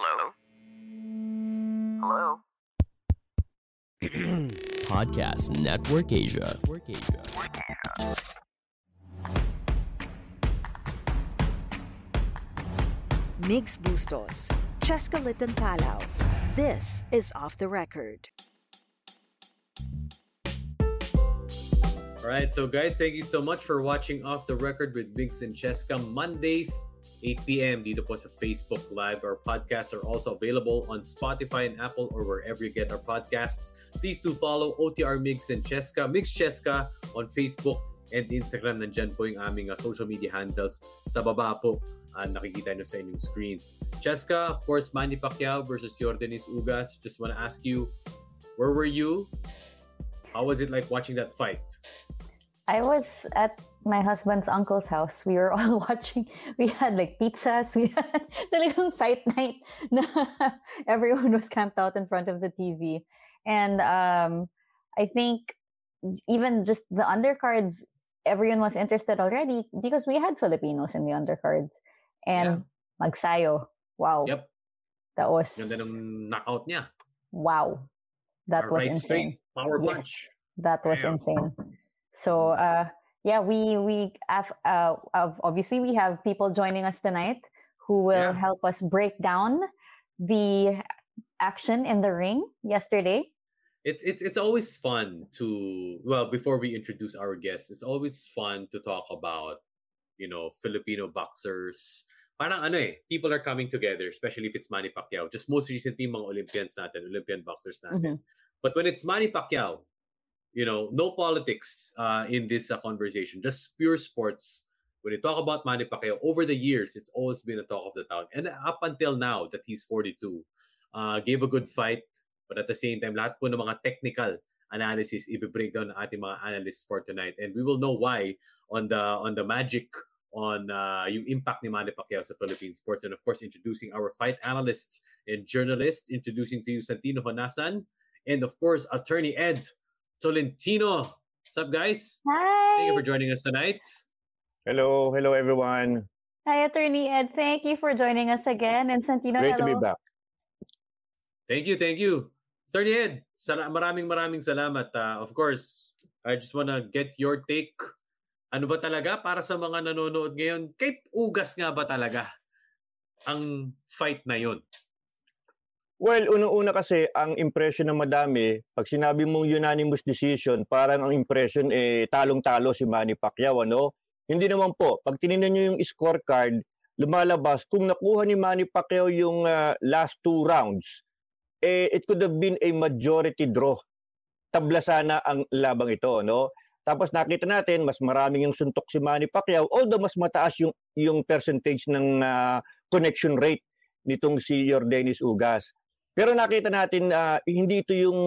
Hello? Hello? Podcast Network Asia. Network Asia. Mix Bustos, Cheska Litton Palaw. This is Off the Record. Alright, so guys, thank you so much for watching Off the Record with Biggs and Cheska Mondays, 8 p.m. dito po sa Facebook Live. Our podcasts are also available on Spotify and Apple or wherever you get our podcasts. Please do follow OTR Mix and Cheska, Mix Cheska on Facebook and Instagram. Nandyan po yung aming uh, social media handles. Sa baba po, uh, nakikita nyo sa inyong screens. Cheska, of course, Manny Pacquiao versus Jordanis Ugas. Just want to ask you, where were you? How was it like watching that fight? I was at my husband's uncle's house. We were all watching. We had like pizzas. We had talagang fight night. Na everyone was camped out in front of the TV, and um, I think even just the undercards, everyone was interested already because we had Filipinos in the undercards, and magsayo. Wow, Yep. that was Ganda ng knockout niya. wow. That A was right insane. power Yes. punch. That was Damn. insane. So uh yeah, we we have uh obviously we have people joining us tonight who will Yeah. help us break down the action in the ring yesterday. It's it's it's always fun to well before we introduce our guests, it's always fun to talk about you know Filipino boxers. Parang ano eh, people are coming together, especially if it's Manny Pacquiao. Just most recently, mga Olympians natin, Olympian boxers natin. But when it's Manny Pacquiao, you know, no politics uh, in this uh, conversation, just pure sports. When you talk about Manny Pacquiao, over the years, it's always been a talk of the town. And up until now, that he's 42, uh, gave a good fight. But at the same time, lahat po ng mga technical analysis, i-break down ng ating mga analysts for tonight. And we will know why on the on the magic on uh, yung impact ni Manny Pacquiao sa Philippine sports. And of course, introducing our fight analysts and journalists, introducing to you Santino Honasan, and of course, attorney Ed Tolentino. What's up, guys? Thank you Hi. for joining us tonight. Hello, hello everyone. Hi, Attorney Ed. Thank you for joining us again. And Santino, Great to be hello. back. Thank you, thank you. Attorney Ed, sala- maraming maraming salamat. Uh, of course, I just wanna get your take. Ano ba talaga para sa mga nanonood ngayon? Kay ugas nga ba talaga ang fight na yon? Well, unang-una kasi, ang impression ng madami, pag sinabi mong unanimous decision, parang ang impression eh talong-talo si Manny Pacquiao, ano? Hindi naman po. Pag tinignan nyo yung scorecard, lumalabas, kung nakuha ni Manny Pacquiao yung ah, last two rounds, eh, it could have been a majority draw. Tabla sana ang labang ito, no? Tapos nakita natin, mas maraming yung suntok si Manny Pacquiao, although mas mataas yung, yung percentage ng ah, connection rate nitong si Jordanis Ugas. Pero nakita natin ah, hindi ito yung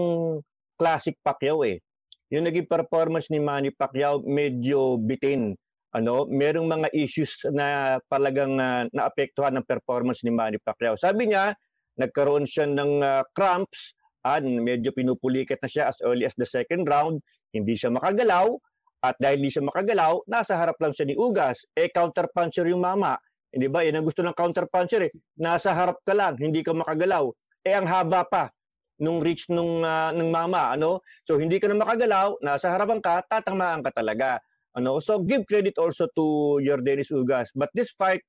classic Pacquiao eh. Yung naging performance ni Manny Pacquiao medyo bitin. Ano, merong mga issues na talagang ah, naapektuhan ng performance ni Manny Pacquiao. Sabi niya, nagkaroon siya ng ah, cramps at medyo pinupulikat na siya as early as the second round. Hindi siya makagalaw at dahil hindi siya makagalaw, nasa harap lang siya ni Ugas. Eh, counter-puncher yung mama. Hindi ba? Yan ang gusto ng counter-puncher eh. Nasa harap ka lang, hindi ka makagalaw eh ang haba pa nung reach nung ah, ng mama ano? So hindi ka na makagalaw nasa harapan ka tatamaan ka talaga ano? So give credit also to Jordanis Ugas. But this fight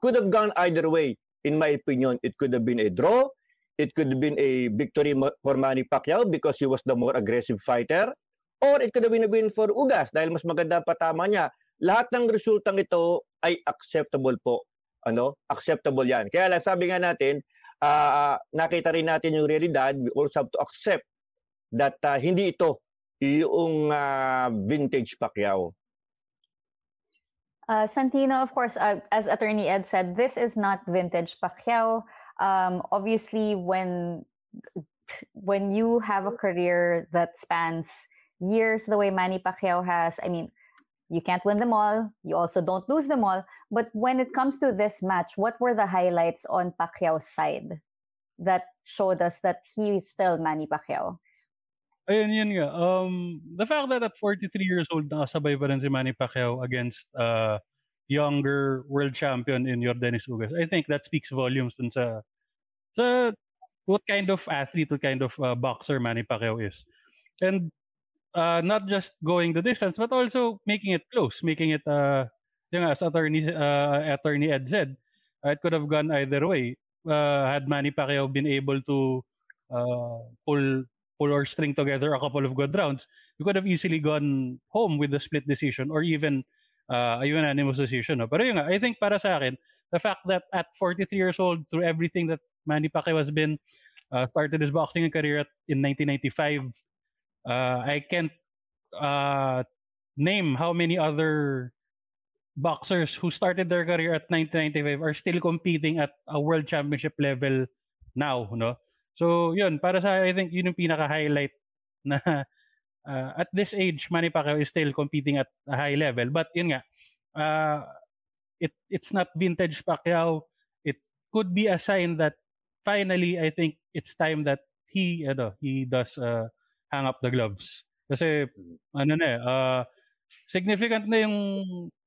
could have gone either way. In my opinion it could have been a draw. It could have been a victory for Manny Pacquiao because he was the more aggressive fighter. Or it could have been a win for Ugas dahil mas maganda ang patama niya. Lahat ng resultang ito ay acceptable po ano? Acceptable yan. Kaya lang sabi nga natin ah, nakita rin natin yung realidad, we also have to accept that ah, hindi ito yung ah, vintage Pacquiao. Uh, Santino, of course, uh, as Attorney Ed said, this is not vintage Pacquiao. Um, obviously, when when you have a career that spans years the way Manny Pacquiao has, I mean, you can't win them all. You also don't lose them all. But when it comes to this match, what were the highlights on Pacquiao's side that showed us that he is still Manny Pacquiao? Ayun, yun nga. Um, the fact that at 43 years old, nakasabay pa rin si Manny Pacquiao against uh, younger world champion in Jordanis Ugas, I think that speaks volumes dun sa sa what kind of athlete, what kind of uh, boxer Manny Pacquiao is. And uh, not just going the distance, but also making it close, making it, uh, yung as attorney, uh, attorney Ed said, uh, it could have gone either way. Uh, had Manny Pacquiao been able to uh, pull pull or string together a couple of good rounds, we could have easily gone home with the split decision or even uh, a unanimous decision. No? Pero yun I think para sa akin, the fact that at 43 years old, through everything that Manny Pacquiao has been, uh, started his boxing career at, in 1995, uh, I can't uh, name how many other boxers who started their career at 1995 are still competing at a world championship level now, no? So, yun, para sa I think yun yung pinaka-highlight na uh, at this age, Manny Pacquiao is still competing at a high level. But yun nga, uh, it it's not vintage Pacquiao. It could be a sign that finally, I think it's time that he, ano, he does uh, hang up the gloves. Kasi, ano na eh, uh, significant na yung,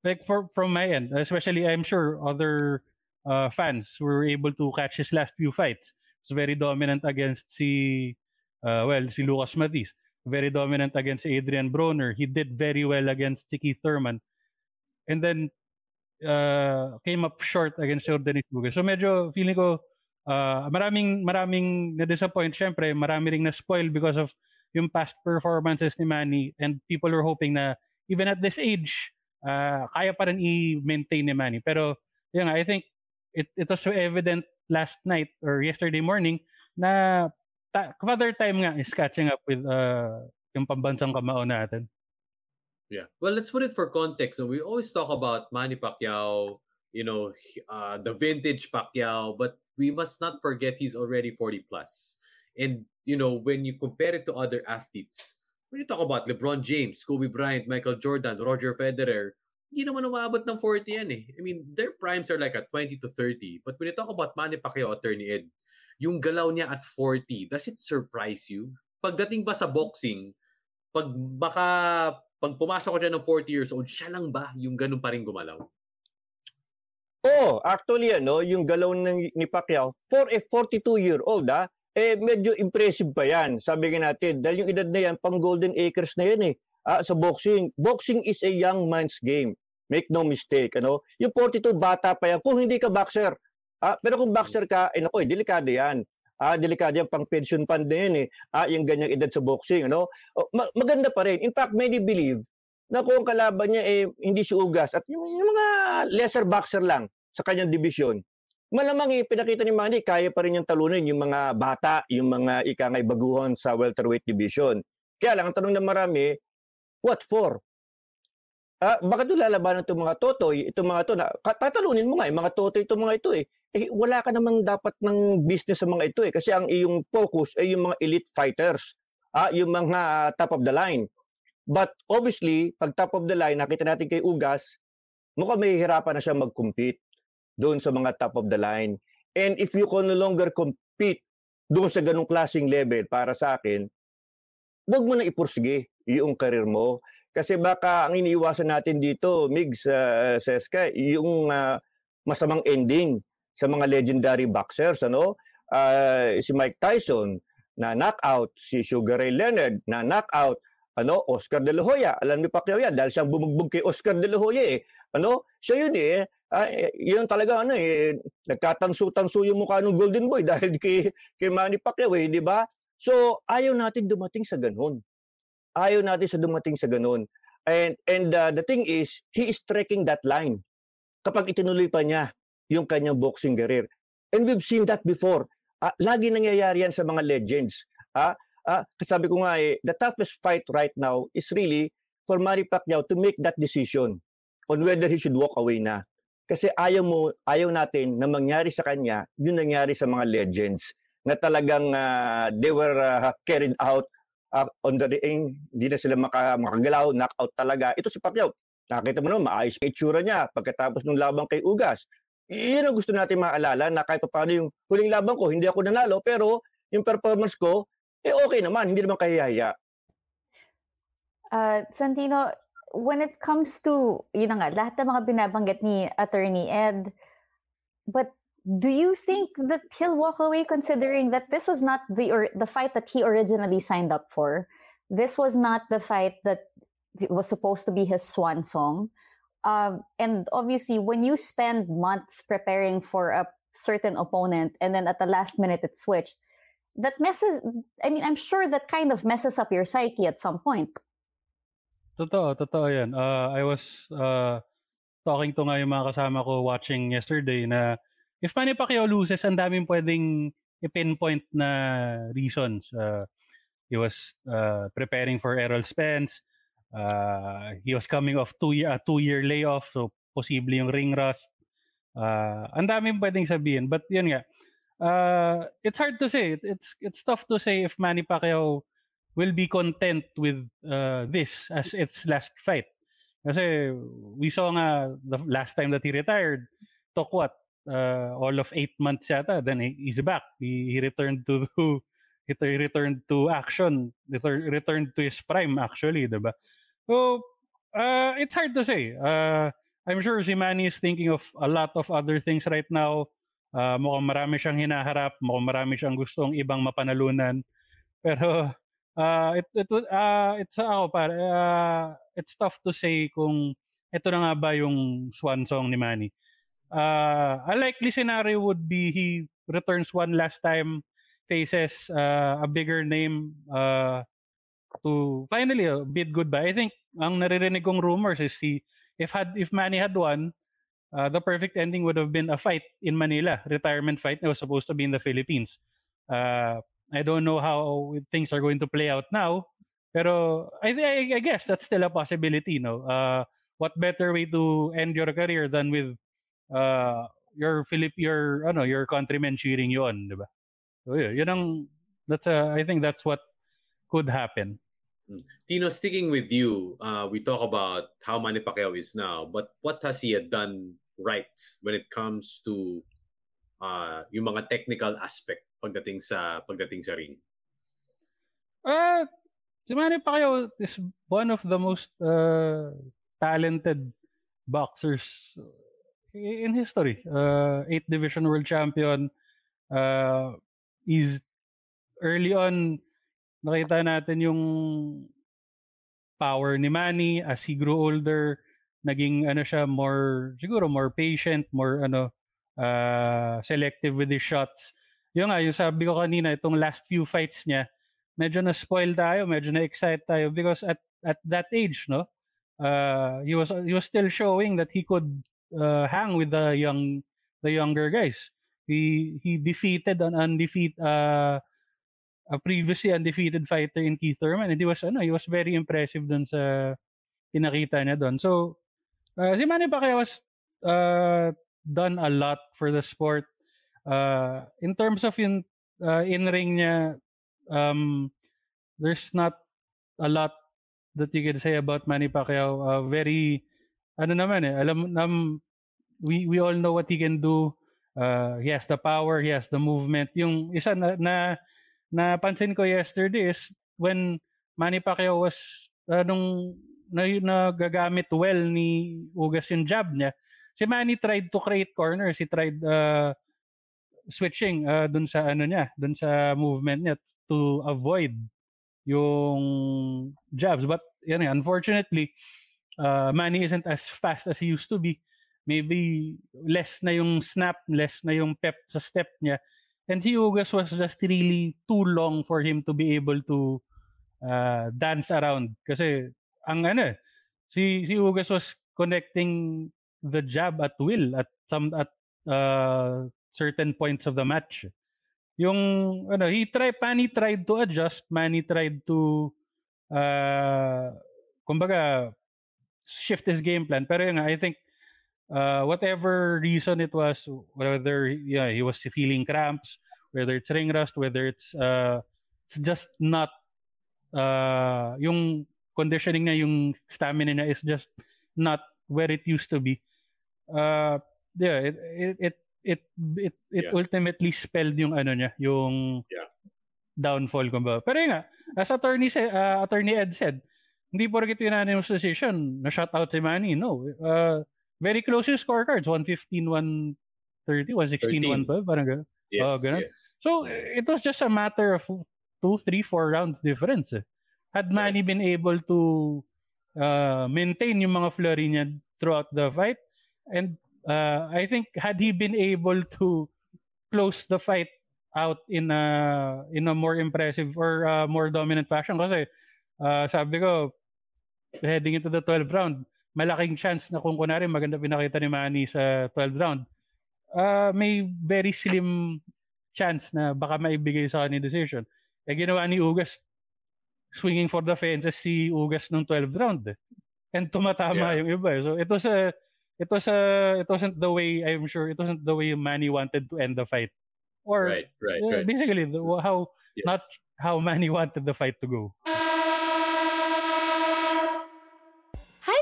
like for, from my end, especially I'm sure other uh, fans were able to catch his last few fights It's very dominant against si, uh, well, si Lucas Matis. Very dominant against Adrian Broner. He did very well against si Keith Thurman. And then, uh, came up short against Jordan Isuga. So medyo feeling ko, uh, maraming, maraming na-disappoint. Siyempre, marami ring na-spoil because of yung past performances ni Manny and people are hoping na even at this age, uh, kaya pa rin i-maintain ni Manny. Pero, yun I think it, it was so evident last night or yesterday morning na ta- father time nga is catching up with uh, yung pambansang kamao natin. Yeah. Well, let's put it for context. So we always talk about Manny Pacquiao, you know, uh, the vintage Pacquiao, but we must not forget he's already 40 plus. And, you know, when you compare it to other athletes, when you talk about LeBron James, Kobe Bryant, Michael Jordan, Roger Federer, hindi naman umabot ng 40 yan eh. I mean, their primes are like at 20 to 30. But when you talk about Manny Pacquiao, Attorney Ed, yung galaw niya at 40, does it surprise you? Pagdating ba sa boxing, pag baka pag pumasok ko dyan ng 40 years old, siya lang ba yung ganun pa rin gumalaw? Oh, actually ano, yung galaw ng, ni Pacquiao for a 42-year-old ah, eh medyo impressive pa yan. Sabi nga natin, dahil yung edad na yan, pang golden acres na yan eh uh, sa boxing. Boxing is a young man's game. Make no mistake, ano? Yung 42 bata pa yan kung hindi ka boxer. Ah, pero kung boxer ka, eh nako, eh, delikado 'yan. Ah, delikado yan pang pension fund na yan eh. Ah, yung ganyang edad sa boxing, ano? Oh, ma- maganda pa rin. In fact, many believe na kung kalaban niya eh hindi si Ugas at yung, yung mga lesser boxer lang sa kanyang division, malamang eh, pinakita ni Manny, kaya pa rin yung talunin yung mga bata, yung mga ikangay baguhan sa welterweight division. Kaya lang, ang tanong na marami, What for? Ah, bakit lalabanan itong mga totoy, itong mga to na tatalunin mo nga, eh, mga totoy itong mga ito eh. Eh, wala ka namang dapat ng business sa mga ito eh. Kasi ang iyong focus ay yung mga elite fighters. Ah, yung mga top of the line. But obviously, pag top of the line, nakita natin kay Ugas, mukhang may hirapan na siya mag-compete doon sa mga top of the line. And if you can no longer compete doon sa ganong klaseng level para sa akin, wag mo na ipursige yung karir mo. Kasi baka ang iniiwasan natin dito, Migs, uh, Seska, yung uh, masamang ending sa mga legendary boxers. Ano? Uh, si Mike Tyson na knockout, si Sugar Ray Leonard na knockout, ano, Oscar De La Hoya. Alam ni Pacquiao yan dahil siyang bumugbog kay Oscar De La Hoya eh. Ano? Siya yun eh. Uh, yun talaga ano eh, nagkatanso-tanso yung mukha ng Golden Boy dahil kay, kay Manny Pacquiao eh, di ba? So, ayaw natin dumating sa ganun ayaw natin sa dumating sa ganun. And, and uh, the thing is, he is trekking that line kapag itinuloy pa niya yung kanyang boxing career. And we've seen that before. Uh, lagi nangyayari yan sa mga legends. Uh, uh, sabi ko nga eh, the toughest fight right now is really for Manny Pacquiao to make that decision on whether he should walk away na. Kasi ayaw mo, ayaw natin na mangyari sa kanya yung nangyari sa mga legends na talagang uh, they were uh, carried out uh, on the ring, hindi na sila maka, makagalaw, knockout talaga. Ito si Pacquiao, nakita mo naman, maayos ang itsura niya pagkatapos ng labang kay Ugas. Iyon ang gusto natin maalala na kahit paano yung huling laban ko, hindi ako nanalo, pero yung performance ko, eh okay naman, hindi naman kahiyaya. Uh, Santino, when it comes to, yun nga, lahat ng mga binabanggit ni Attorney Ed, but do you think that he'll walk away considering that this was not the or the fight that he originally signed up for? This was not the fight that was supposed to be his swan song. Um, and obviously, when you spend months preparing for a certain opponent and then at the last minute it switched, that messes. I mean, I'm sure that kind of messes up your psyche at some point. Totoo, totoo yan. Uh, I was uh, talking to nga yung mga kasama ko watching yesterday na if Manny Pacquiao loses, ang daming pwedeng i-pinpoint na reasons. Uh, he was uh, preparing for Errol Spence. Uh, he was coming off two year, a two-year layoff, so posible yung ring rust. Uh, ang daming pwedeng sabihin. But yun nga, uh, it's hard to say. It's it's tough to say if Manny Pacquiao will be content with uh, this as its last fight. Kasi we saw nga the last time that he retired, took what? Uh, all of eight months yata. Then he, he's back. He, he returned to he returned to action. Returned to his prime actually, diba? So, uh, it's hard to say. Uh, I'm sure si Manny is thinking of a lot of other things right now. Uh, mukhang marami siyang hinaharap, mukhang marami siyang gustong ibang mapanalunan. Pero uh, it it uh, it's ako para uh, it's tough to say kung ito na nga ba yung swan song ni Manny. Uh, a likely scenario would be he returns one last time, faces uh, a bigger name uh, to finally uh, bid goodbye. I think ang naririnig kong rumors is he if had if Manny had won, uh, the perfect ending would have been a fight in Manila, retirement fight that was supposed to be in the Philippines. Uh, I don't know how things are going to play out now. Pero I, I, I guess that's still a possibility, no? Uh, what better way to end your career than with uh, your Philip, your ano, your countrymen cheering you on, di ba? So yeah, yun ang that's a, I think that's what could happen. Hmm. Tino, sticking with you, uh, we talk about how Manny Pacquiao is now, but what has he done right when it comes to uh, yung mga technical aspect pagdating sa pagdating sa ring? Uh, si Manny Pacquiao is one of the most uh, talented boxers in history. Uh, eight division world champion. Uh, he's early on nakita natin yung power ni Manny as he grew older naging ano siya more siguro more patient more ano uh, selective with his shots yung nga, yung sabi ko kanina, itong last few fights niya, medyo na-spoil tayo, medyo na-excite tayo because at at that age, no, uh, he was he was still showing that he could uh, hang with the young the younger guys. He he defeated an undefeated uh, a previously undefeated fighter in Keith Thurman and he was ano, he was very impressive dun sa pinakita niya doon. So uh, si Manny Pacquiao was uh, done a lot for the sport uh, in terms of in uh, in ring niya um there's not a lot that you can say about Manny Pacquiao. Uh, very ano naman eh alam um, we we all know what he can do. Uh, he has the power he has the movement. Yung isa na, na napansin ko yesterday is when Manny Pacquiao was uh, nung na, nagagamit well ni Ugas yung jab niya si Manny tried to create corners. He tried uh, switching uh, dun sa ano niya, dun sa movement niya to avoid yung jabs. But yan, unfortunately, uh, Manny isn't as fast as he used to be. Maybe less na yung snap, less na yung pep sa step niya. And si Ugas was just really too long for him to be able to uh, dance around. Kasi ang ano, si si Ugas was connecting the jab at will at some at uh, certain points of the match. Yung ano, he tried Manny tried to adjust, Manny tried to uh kumbaga shift his game plan. Pero yun, I think uh, whatever reason it was, whether yeah, he was feeling cramps, whether it's ring rust, whether it's uh, it's just not uh, yung conditioning na yung stamina is just not where it used to be. Uh, yeah, it, it, it it it it yeah. ultimately spelled yung ano niya, yung yeah. downfall kumbaga. Pero yun nga, as attorney uh, attorney Ed said, hindi porket unanimous decision na shut out si Manny, no. Uh, very close yung scorecards, 115 110 130, 116, 112, parang gano'n. Yes, ganun. yes. So, it was just a matter of two, three, four rounds difference. eh. Had Manny been able to uh, maintain yung mga flurry niya throughout the fight, and uh, I think had he been able to close the fight out in a in a more impressive or uh, more dominant fashion kasi uh, sabi ko heading into the 12th round malaking chance na kung kunwari maganda pinakita ni Manny sa 12th round uh, may very slim chance na baka maibigay sa kanya decision eh ginawa ni Ugas swinging for the fences si Ugas nung 12th round eh. and tumatama Yeah. yung iba eh. so it was a it was a it wasn't the way I'm sure it wasn't the way Manny wanted to end the fight or Right, right, uh, right. basically how Yes. not how Manny wanted the fight to go.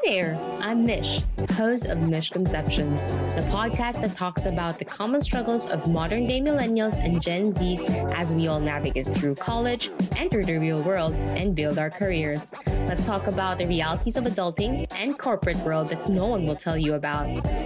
There, I'm Mish, host of Misconceptions, the podcast that talks about the common struggles of modern day millennials and Gen Zs as we all navigate through college, enter the real world, and build our careers. Let's talk about the realities of adulting and corporate world that no one will tell you about.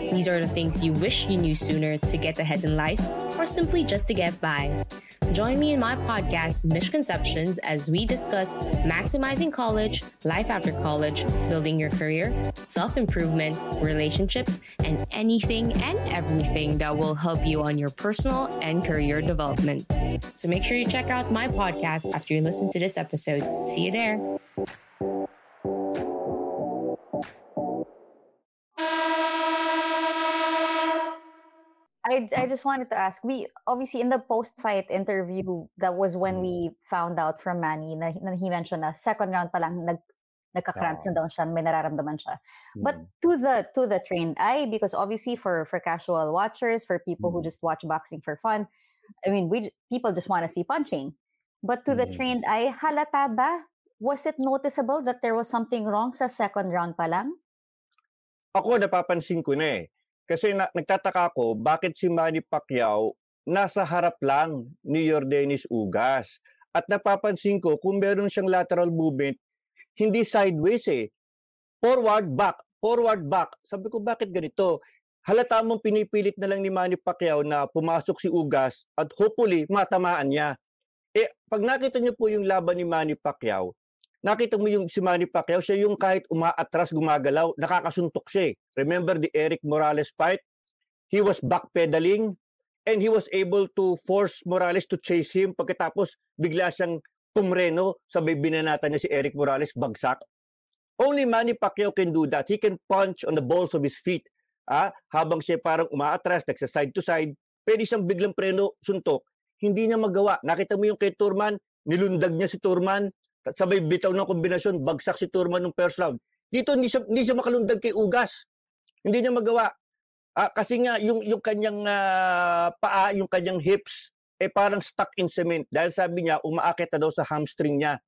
These are the things you wish you knew sooner to get ahead in life or simply just to get by. Join me in my podcast, Misconceptions, as we discuss maximizing college, life after college, building your career, self improvement, relationships, and anything and everything that will help you on your personal and career development. So make sure you check out my podcast after you listen to this episode. See you there. I, I just wanted to ask, we obviously in the post-fight interview, that was when we found out from Manny na, na he mentioned na second round pa lang nag nagka-cramps na daw siya, may nararamdaman siya. But Mm. to the to the trained eye, because obviously for for casual watchers, for people who Mm. just watch boxing for fun, I mean, we people just want to see punching. But to the Mm. trained eye, halata ba? Was it noticeable that there was something wrong sa second round pa lang? Ako napapansin ko na eh. Kasi na, nagtataka ako, bakit si Manny Pacquiao nasa harap lang ni Yordenis Ugas? At napapansin ko, kung meron siyang lateral movement, hindi sideways eh. Forward, back, forward, back. Sabi ko, bakit ganito? Halata mong pinipilit na lang ni Manny Pacquiao na pumasok si Ugas at hopefully matamaan niya. Eh, pag nakita niyo po yung laban ni Manny Pacquiao, nakita mo yung si Manny Pacquiao, siya yung kahit umaatras, gumagalaw, nakakasuntok siya eh. Remember the Eric Morales fight? He was backpedaling and he was able to force Morales to chase him pagkatapos bigla siyang pumreno, sabay binanata niya si Eric Morales, bagsak. Only Manny Pacquiao can do that. He can punch on the balls of his feet. Ah, habang siya parang umaatras, nagsa side to side, pwede siyang biglang preno, suntok. Hindi niya magawa. Nakita mo yung kay Turman, nilundag niya si Turman, sabay bitaw ng kombinasyon, bagsak si Turman ng first round. Dito hindi siya, hindi siya makalundag kay Ugas. Hindi niya magawa. Ah, kasi nga yung yung kanyang ah, paa, yung kanyang hips eh parang stuck in cement dahil sabi niya umaakit na daw sa hamstring niya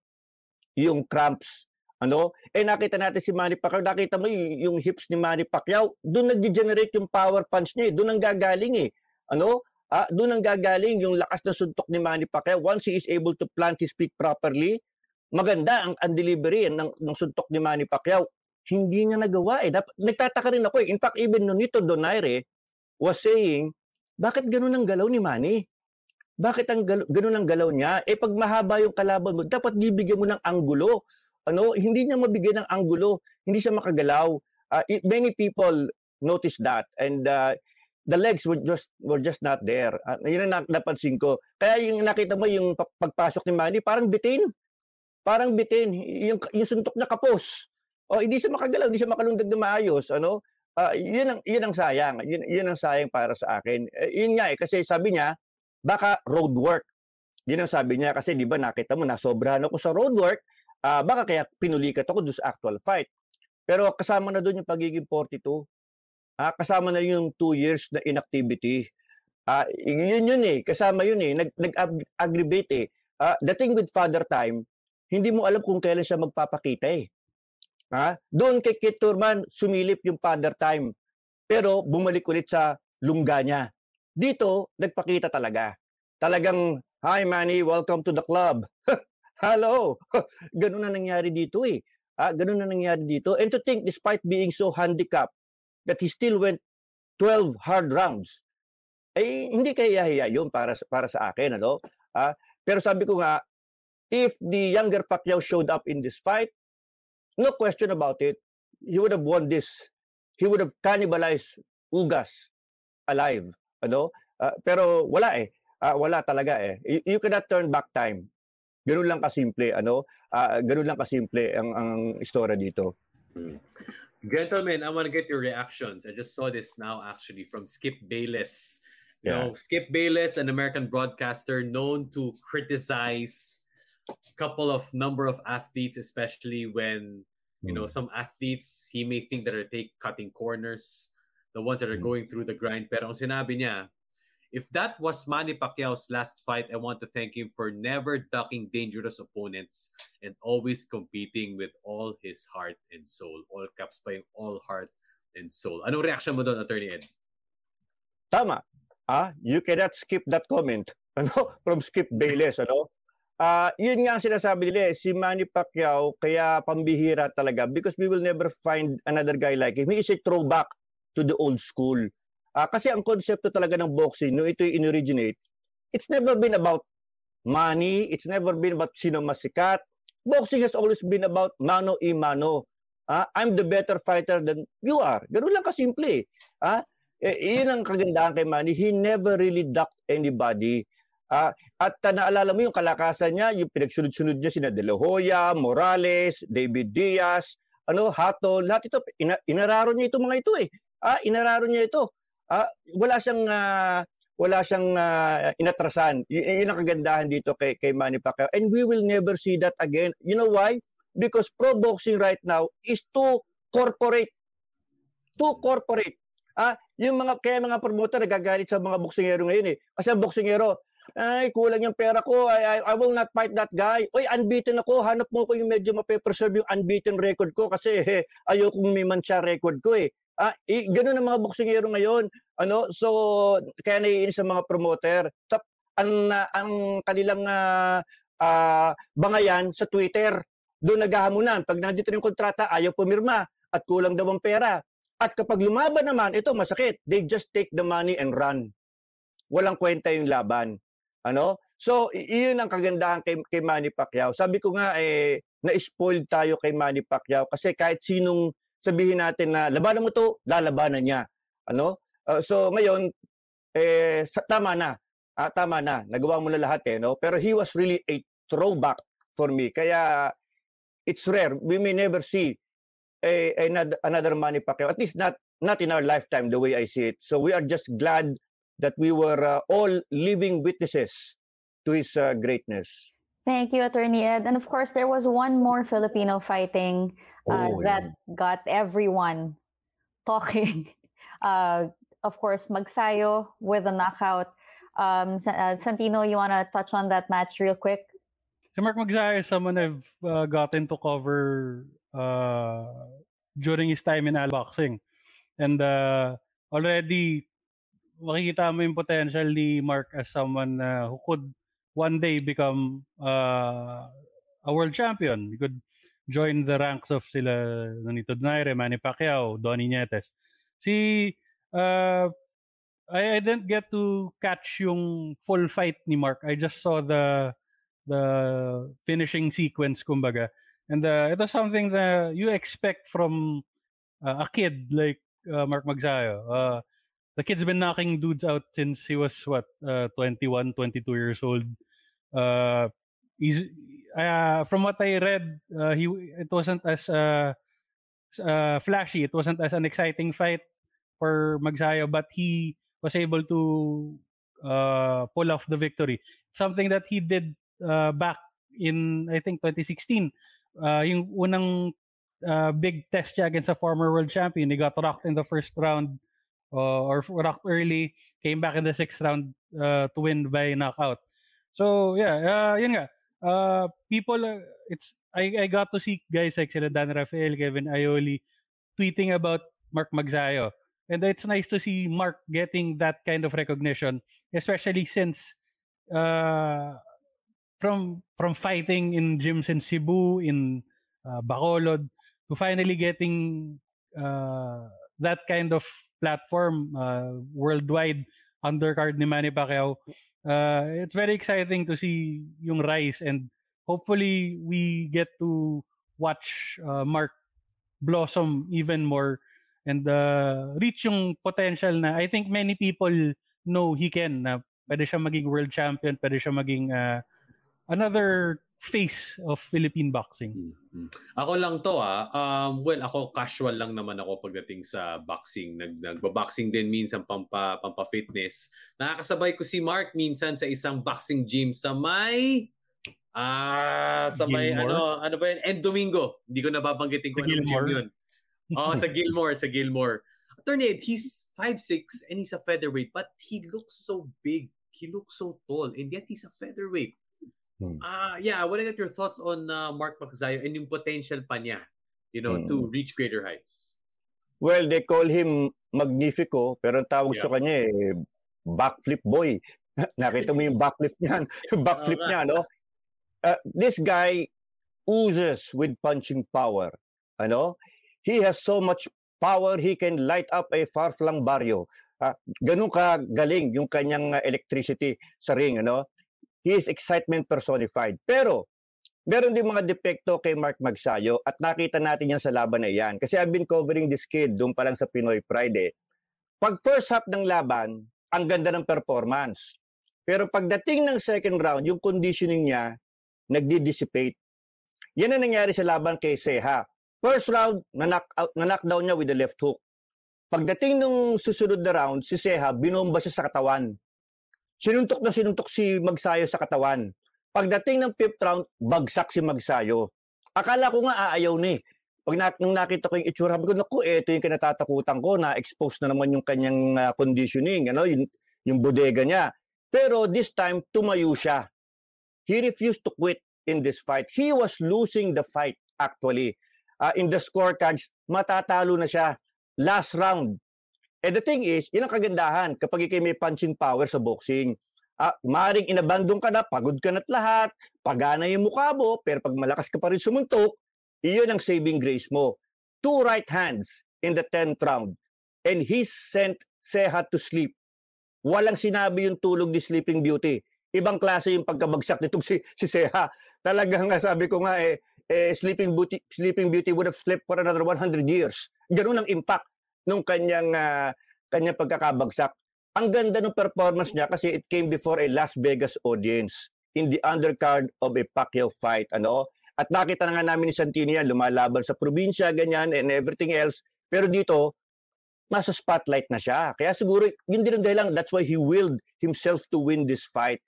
yung cramps. Ano? Eh nakita natin si Manny Pacquiao, nakita mo y- yung hips ni Manny Pacquiao, doon nag-degenerate yung power punch niya, eh. doon ang gagaling eh. Ano? Ah, doon ang gagaling yung lakas na suntok ni Manny Pacquiao once he is able to plant his feet properly. Maganda ang, ang delivery ng, ng suntok ni Manny Pacquiao. Hindi niya nagawa eh. Dap- nagtataka rin ako eh. In fact, even Nonito Donaire was saying, bakit ganun ang galaw ni Manny? Bakit ang galaw, ganun ang galaw niya? Eh pag mahaba yung kalaban mo, dapat bibigyan mo ng anggulo. Ano, hindi niya mabigyan ng anggulo, hindi siya makagalaw. Uh, it- many people noticed that and uh, the legs were just were just not there. Uh, yun ang na- napansin ko. Kaya yung nakita mo yung pa- pagpasok ni Manny, parang bitin. Parang bitin. Yung, yung suntok niya kapos. O hindi siya makagalaw, hindi siya makalundag na maayos. Ano? Ah, yun ang yun ang sayang. Yun, yun ang sayang para sa akin. Eh, yun nga eh kasi sabi niya baka road work. Yun ang sabi niya kasi 'di ba nakita mo na sobrahan ako sa road work. Ah, baka kaya pinulikat ako doon sa actual fight. Pero kasama na doon yung pagiging 42. Ah, kasama na yung 2 years na inactivity. Ah, yun yun eh, kasama yun eh, nag nag-aggravate eh. Ah, the thing with father time, hindi mo alam kung kailan siya magpapakita eh. Ha? Doon kay Kit Turman, sumilip yung father time. Pero bumalik ulit sa lungga niya. Dito, nagpakita talaga. Talagang, Hi Manny, welcome to the club. Hello! ganun na nangyari dito eh. Ah, ganun na nangyari dito. And to think, despite being so handicapped, that he still went 12 hard rounds. ay hindi kaya yun para para sa akin ano. Ah, pero sabi ko nga if the younger Pacquiao showed up in this fight, no question about it, he would have won this. He would have cannibalized Ugas alive, ano? Uh, pero wala eh. Uh, wala talaga eh. You, you cannot turn back time. Ganun lang kasimple, ano? Uh, ganun lang kasimple ang ang istorya dito. Hmm. Gentlemen, I want to get your reactions. I just saw this now actually from Skip Bayless. You yeah. know, Skip Bayless, an American broadcaster known to criticize a couple of number of athletes, especially when you know mm. some athletes he may think that are take cutting corners, the ones that are mm. going through the grind. Pero ang sinabi niya, if that was Manny Pacquiao's last fight, I want to thank him for never ducking dangerous opponents and always competing with all his heart and soul. All caps pa yung all heart and soul. Anong reaction mo doon, Attorney Ed? Tama. Ah, you cannot skip that comment. Ano? From Skip Bayless, ano? Uh, yun nga ang sinasabi nila eh, si Manny Pacquiao kaya pambihira talaga because we will never find another guy like him. He is a throwback to the old school. Uh, kasi ang konsepto talaga ng boxing, no ito in-originate, it's never been about money, it's never been about sino mas sikat. Boxing has always been about mano i mano. Uh, I'm the better fighter than you are. Ganun lang kasimple. Uh, eh, yun ang kagandahan kay Manny. He never really ducked anybody. Uh, at uh, naalala mo yung kalakasan niya, yung pinagsunod-sunod niya sina De La Hoya, Morales, David Diaz, ano, Hato, lahat ito, ina, inararo niya ito mga ito eh. Ah, inararo niya ito. Ah, wala siyang uh, wala siyang uh, inatrasan. Y- yun ang kagandahan dito kay kay Manny Pacquiao. And we will never see that again. You know why? Because pro boxing right now is too corporate. Too corporate. Ah, yung mga kaya mga promoter nagagalit sa mga boksingero ngayon eh. Kasi ang boksingero, ay, kulang yung pera ko. I, I, I will not fight that guy. Oy, unbeaten ako. Hanap mo ko yung medyo mape-preserve yung unbeaten record ko kasi eh, ayokong may mancha record ko eh. Ah, eh, ganun ang mga boksingero ngayon. Ano? So, kaya naiinis sa mga promoter. Tap, ang, ang kanilang uh, uh, bangayan sa Twitter, doon naghahamunan. Pag nandito yung kontrata, ayaw pumirma at kulang daw ang pera. At kapag lumaban naman, ito masakit. They just take the money and run. Walang kwenta yung laban. Ano? So, iyon ang kagandahan kay, kay Manny Pacquiao. Sabi ko nga, eh, na-spoiled tayo kay Manny Pacquiao kasi kahit sinong sabihin natin na labanan mo to, lalabanan niya. Ano? Uh, so, ngayon, eh, tama na. Ah, tama na. Nagawa mo na lahat eh. No? Pero he was really a throwback for me. Kaya, it's rare. We may never see a, another, another Manny Pacquiao. At least not, not in our lifetime, the way I see it. So, we are just glad that we were uh, all living witnesses to his uh, greatness. Thank you, Attorney Ed. And of course, there was one more Filipino fighting uh, oh, that got everyone talking. Uh, of course, Magsayo with a knockout. Um, uh, Santino, you want to touch on that match real quick? Si Mark Magsayo is someone I've uh, gotten to cover uh, during his time in Al Boxing. And uh, already makikita mo yung potential ni Mark as someone uh, who could one day become uh, a world champion. He could join the ranks of sila Nonito Donaire, Manny Pacquiao, Donny Nietes. Si uh, I, I didn't get to catch yung full fight ni Mark. I just saw the the finishing sequence kumbaga. And uh, it was something that you expect from uh, a kid like uh, Mark Magsayo. Uh, the kid's been knocking dudes out since he was what uh, 21 22 years old. Uh he's uh, from what i read uh, he it wasn't as uh, uh, flashy. It wasn't as an exciting fight for Magsayo but he was able to uh, pull off the victory. Something that he did uh, back in i think 2016 uh, yung unang uh, big test niya against a former world champion. He got rocked in the first round uh, or rocked early, came back in the sixth round uh, to win by knockout. So yeah, uh, yun nga. Uh, people, uh, it's I, I got to see guys like sila Dan Rafael, Kevin Aioli tweeting about Mark Magsayo. And it's nice to see Mark getting that kind of recognition, especially since uh, from from fighting in gyms in Cebu, in uh, Bacolod, to finally getting uh, that kind of platform uh, worldwide undercard ni Manny Pacquiao. Uh, it's very exciting to see yung rise and hopefully we get to watch uh, Mark blossom even more and uh, reach yung potential na I think many people know he can na pwede siya maging world champion, pwede siya maging uh, another face of Philippine boxing. Mm-hmm. Ako lang to ah. Um, well, ako casual lang naman ako pagdating sa boxing. Nag nagba-boxing din minsan pampa pampa-fitness. Nakakasabay ko si Mark minsan sa isang boxing gym sa may Ah, sa may ano, ano ba yun? End Domingo. Hindi ko nababanggitin kung anong gym yun. Oh, sa Gilmore, sa Gilmore. Attorney Ed, he's 5'6 and he's a featherweight, but he looks so big. He looks so tall, and yet he's a featherweight. Hmm. Uh, yeah, what are your thoughts on uh, Mark Pacquiao and yung potential pa niya, you know, hmm. to reach greater heights? Well, they call him Magnifico, pero ang tawag yeah. sa kanya eh, backflip boy. Nakita mo yung backflip niya, backflip niya, no? Uh, this guy oozes with punching power. Ano? He has so much power, he can light up a far-flung barrio. Uh, ganun ka galing yung kanyang uh, electricity sa ring. Ano? He is excitement personified. Pero, meron din mga depekto kay Mark Magsayo at nakita natin yan sa laban na yan. Kasi I've been covering this kid doon pa lang sa Pinoy Pride. Eh. Pag first half ng laban, ang ganda ng performance. Pero pagdating ng second round, yung conditioning niya, nagdi-dissipate. Yan ang nangyari sa laban kay Seha. First round, na-knock out, na-knockdown niya with the left hook. Pagdating ng susunod na round, si Seha, binomba siya sa katawan sinuntok na sinuntok si Magsayo sa katawan. Pagdating ng fifth round, bagsak si Magsayo. Akala ko nga aayaw ni. Pag na, nung nakita ko yung itsura, ko, naku, ito yung kinatatakutan ko, na expose na naman yung kanyang uh, conditioning, ano, yung, yung bodega niya. Pero this time, tumayo siya. He refused to quit in this fight. He was losing the fight, actually. Uh, in the scorecards, matatalo na siya. Last round, And the thing is, yun ang kagandahan kapag ikay may punching power sa boxing. Ah, maring inabandon ka na, pagod ka na't lahat, pagana yung mukha mo, pero pag malakas ka pa rin sumuntok, iyon ang saving grace mo. Two right hands in the 10th round. And he sent Seha to sleep. Walang sinabi yung tulog ni Sleeping Beauty. Ibang klase yung pagkabagsak nitong si, si Seha. Talagang nga sabi ko nga eh, eh Sleeping Beauty Sleeping Beauty would have slept for another 100 years. Ganun ang impact nung kanyang uh, kanyang pagkakabagsak. Ang ganda ng performance niya kasi it came before a Las Vegas audience in the undercard of a Pacquiao fight, ano? At nakita na nga namin ni Santini yan, lumalaban sa probinsya, ganyan, and everything else. Pero dito, nasa spotlight na siya. Kaya siguro, yun din ang dahilan, that's why he willed himself to win this fight.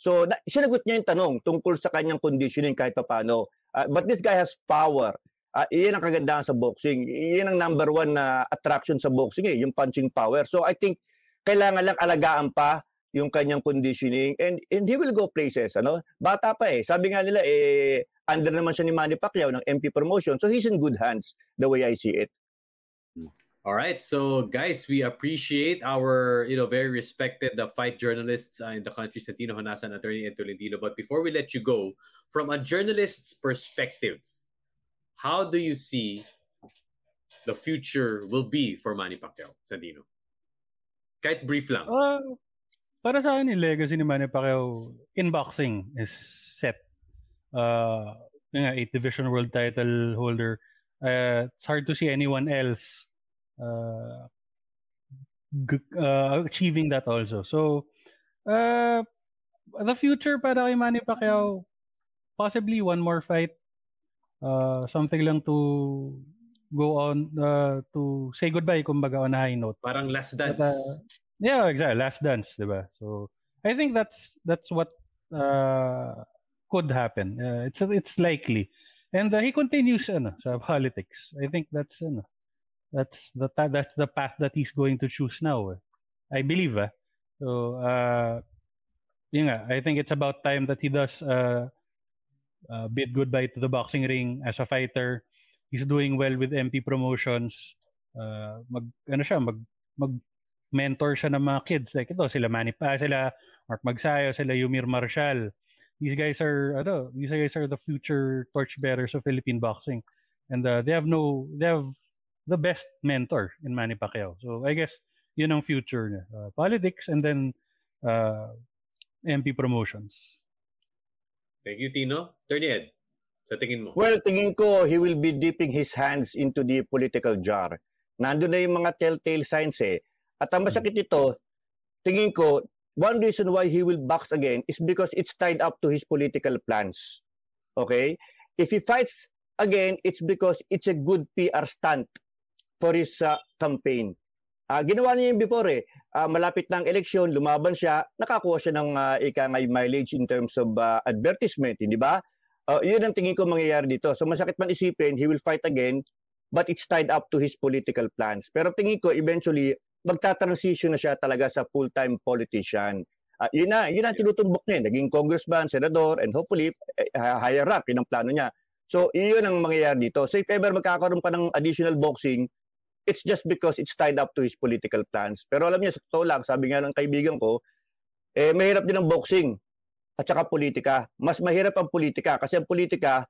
So, na, sinagot niya yung tanong tungkol sa kanyang conditioning kahit pa paano. Uh, but this guy has power. Uh, iyan ang kagandahan sa boxing. Iyan ang number one na attraction sa boxing eh, yung punching power. So I think kailangan lang alagaan pa yung kanyang conditioning and, and he will go places. Ano? Bata pa eh. Sabi nga nila, eh, under naman siya ni Manny Pacquiao ng MP promotion. So he's in good hands the way I see it. All right, so guys, we appreciate our you know very respected the fight journalists uh, in the country, Santino Honasan, attorney Ed Tolentino. But before we let you go, from a journalist's perspective, how do you see the future will be for Manny Pacquiao, Sandino? Kahit brief lang. Uh, para sa akin, yung legacy ni Manny Pacquiao in boxing is set. Uh, yung eight division world title holder. Uh, it's hard to see anyone else uh, g- uh, achieving that also. So, uh, the future para kay Manny Pacquiao, possibly one more fight uh, something lang to go on uh, to say goodbye kumbaga on a high note. Parang last dance. But, uh, yeah, exactly. Last dance, 'di ba? So I think that's that's what uh, could happen. Uh, it's it's likely. And uh, he continues ano, sa politics. I think that's ano, that's the that's the path that he's going to choose now. Eh. I believe. Eh. So uh nga, I think it's about time that he does uh uh, bid goodbye to the boxing ring as a fighter. He's doing well with MP promotions. Uh, mag ano siya, mag mag mentor siya ng mga kids like ito sila Manny pa sila Mark Magsayo, sila Yumir Marshall. These guys are ano, these guys are the future torchbearers of Philippine boxing. And uh, they have no they have the best mentor in Manny Pacquiao. So I guess yun ang future niya. Uh, politics and then uh, MP promotions. Thank you, Tino. Turn Ed, sa tingin mo? Well, tingin ko, he will be dipping his hands into the political jar. Nandun na yung mga telltale signs eh. At ang masakit ito, tingin ko, one reason why he will box again is because it's tied up to his political plans. Okay? If he fights again, it's because it's a good PR stunt for his uh, campaign. Uh, ginawa niya yung before eh. Uh, malapit ng eleksyon, lumaban siya, nakakuha siya ng uh, ika mileage in terms of uh, advertisement, hindi ba? Uh, yun ang tingin ko mangyayari dito. So masakit man isipin, he will fight again, but it's tied up to his political plans. Pero tingin ko, eventually, magta-transition na siya talaga sa full-time politician. Uh, yun na, yun ang tinutumbok niya. Naging congressman, senador, and hopefully, uh, higher up, yun ang plano niya. So, iyon ang mangyayari dito. So, if ever magkakaroon pa ng additional boxing, it's just because it's tied up to his political plans. Pero alam niya, sa totoo lang, sabi nga ng kaibigan ko, eh, mahirap din ang boxing at saka politika. Mas mahirap ang politika kasi ang politika,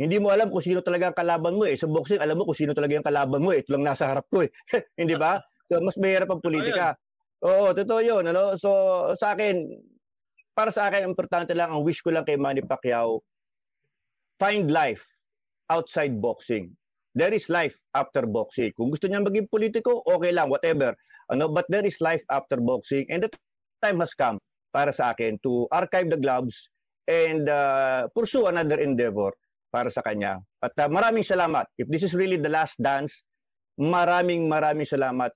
hindi mo alam kung sino talaga ang kalaban mo eh. Sa boxing, alam mo kung sino talaga ang kalaban mo eh. Ito lang nasa harap ko eh. hindi ba? So, mas mahirap ang politika. Oo, totoo yun. Ano? So, sa akin, para sa akin, importante lang, ang wish ko lang kay Manny Pacquiao, find life outside boxing there is life after boxing. Kung gusto niya maging politiko, okay lang, whatever. Ano, but there is life after boxing and the time has come para sa akin to archive the gloves and uh, pursue another endeavor para sa kanya. At uh, maraming salamat. If this is really the last dance, maraming maraming salamat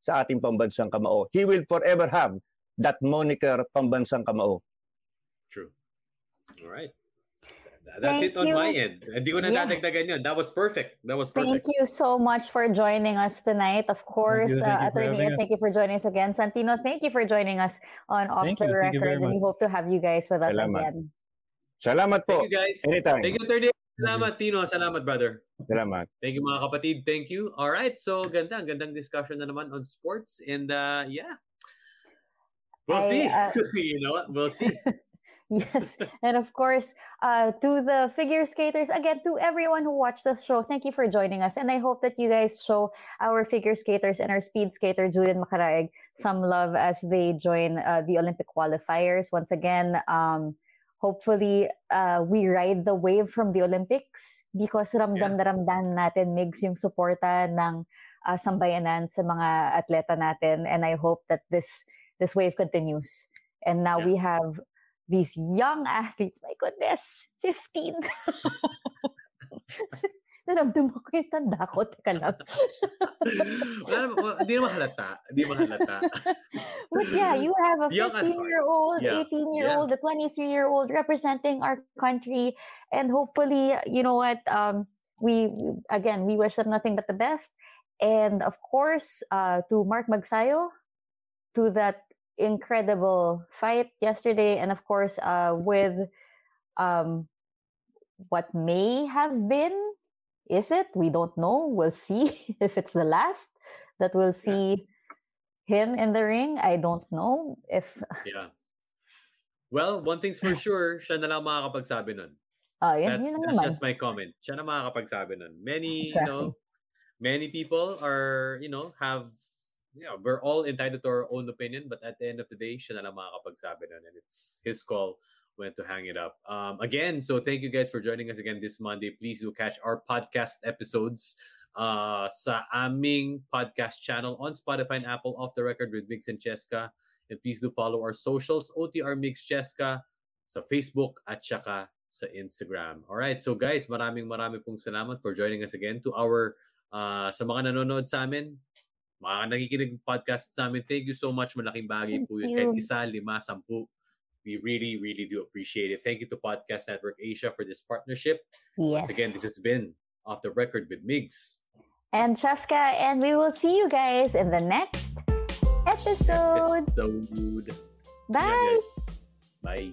sa ating pambansang kamao. He will forever have that moniker pambansang kamao. True. All right. That's Thank it on you. my end. Hindi ko na Yes. dadagdagan yun. That was perfect. That was perfect. Thank perfect. you so much for joining us tonight. Of course, you, thank uh, you for Attorney having Ed, us. thank you for joining us again. Santino, thank you for joining us on Off Thank the you, thank you Record. very And we hope to have you guys with us Salamat. again. Salamat po. Thank you guys. Anytime. Thank you, 30. Salamat, Tino. Salamat, brother. Salamat. Thank you, mga kapatid. Thank you. All right. So, ganda. Gandang discussion na naman on sports. And uh, yeah. We'll I, see. uh, you know what? We'll see. Yes, and of course, uh, to the figure skaters, again, to everyone who watched the show, thank you for joining us. And I hope that you guys show our figure skaters and our speed skater, Julian Makaraig, some love as they join uh, the Olympic qualifiers. Once again, um, hopefully, uh, we ride the wave from the Olympics because ramdam na ramdam natin, Migs, yung suporta ng uh, sambayanan sa mga atleta natin. And I hope that this this wave continues. And now Yeah. we have these young athletes. My goodness, 15. Naramdam ko yung tanda ko. Teka lang. Wala naman- wala- Hindi naman halata. Hindi naman halata. But yeah, you have a Young at heart. 15-year-old, Yeah. 18-year-old, a 23-year-old representing our country. And hopefully, you know what, um, we, again, we wish them nothing but the best. And of course, uh, to Mark Magsayo, to that incredible fight yesterday. And of course, uh, with um, what may have been, is it? We don't know. We'll see if it's the last that we'll see him in the ring. I don't know if Yeah. Well, one thing's for sure, siya na lang makakapagsabi nun. Oh, yan, That's, yun that's just my comment. Siya na makakapagsabi nun. Many, you know, many people are, you know, have, know, we're all entitled to our own opinion, but at the end of the day, siya na lang makakapagsabi nun. And it's his call when to hang it up. Um, again, so thank you guys for joining us again this Monday. Please do catch our podcast episodes uh, sa aming podcast channel on Spotify and Apple Off the Record with Mix and Cheska. And please do follow our socials, OTR Mix Cheska, sa Facebook at saka sa Instagram. All right, so guys, maraming maraming pong salamat for joining us again to our uh, sa mga nanonood sa amin, mga nakikinig podcast sa amin. Thank you so much. Malaking bagay Thank po yun. you. Kahit isa, lima, sampu. We really, really do appreciate it. Thank you to Podcast Network Asia for this partnership. Yes. Once again, this has been Off the Record with Migs. and Chaska, and we will see you guys in the next episode. Episode. Bye. Bye.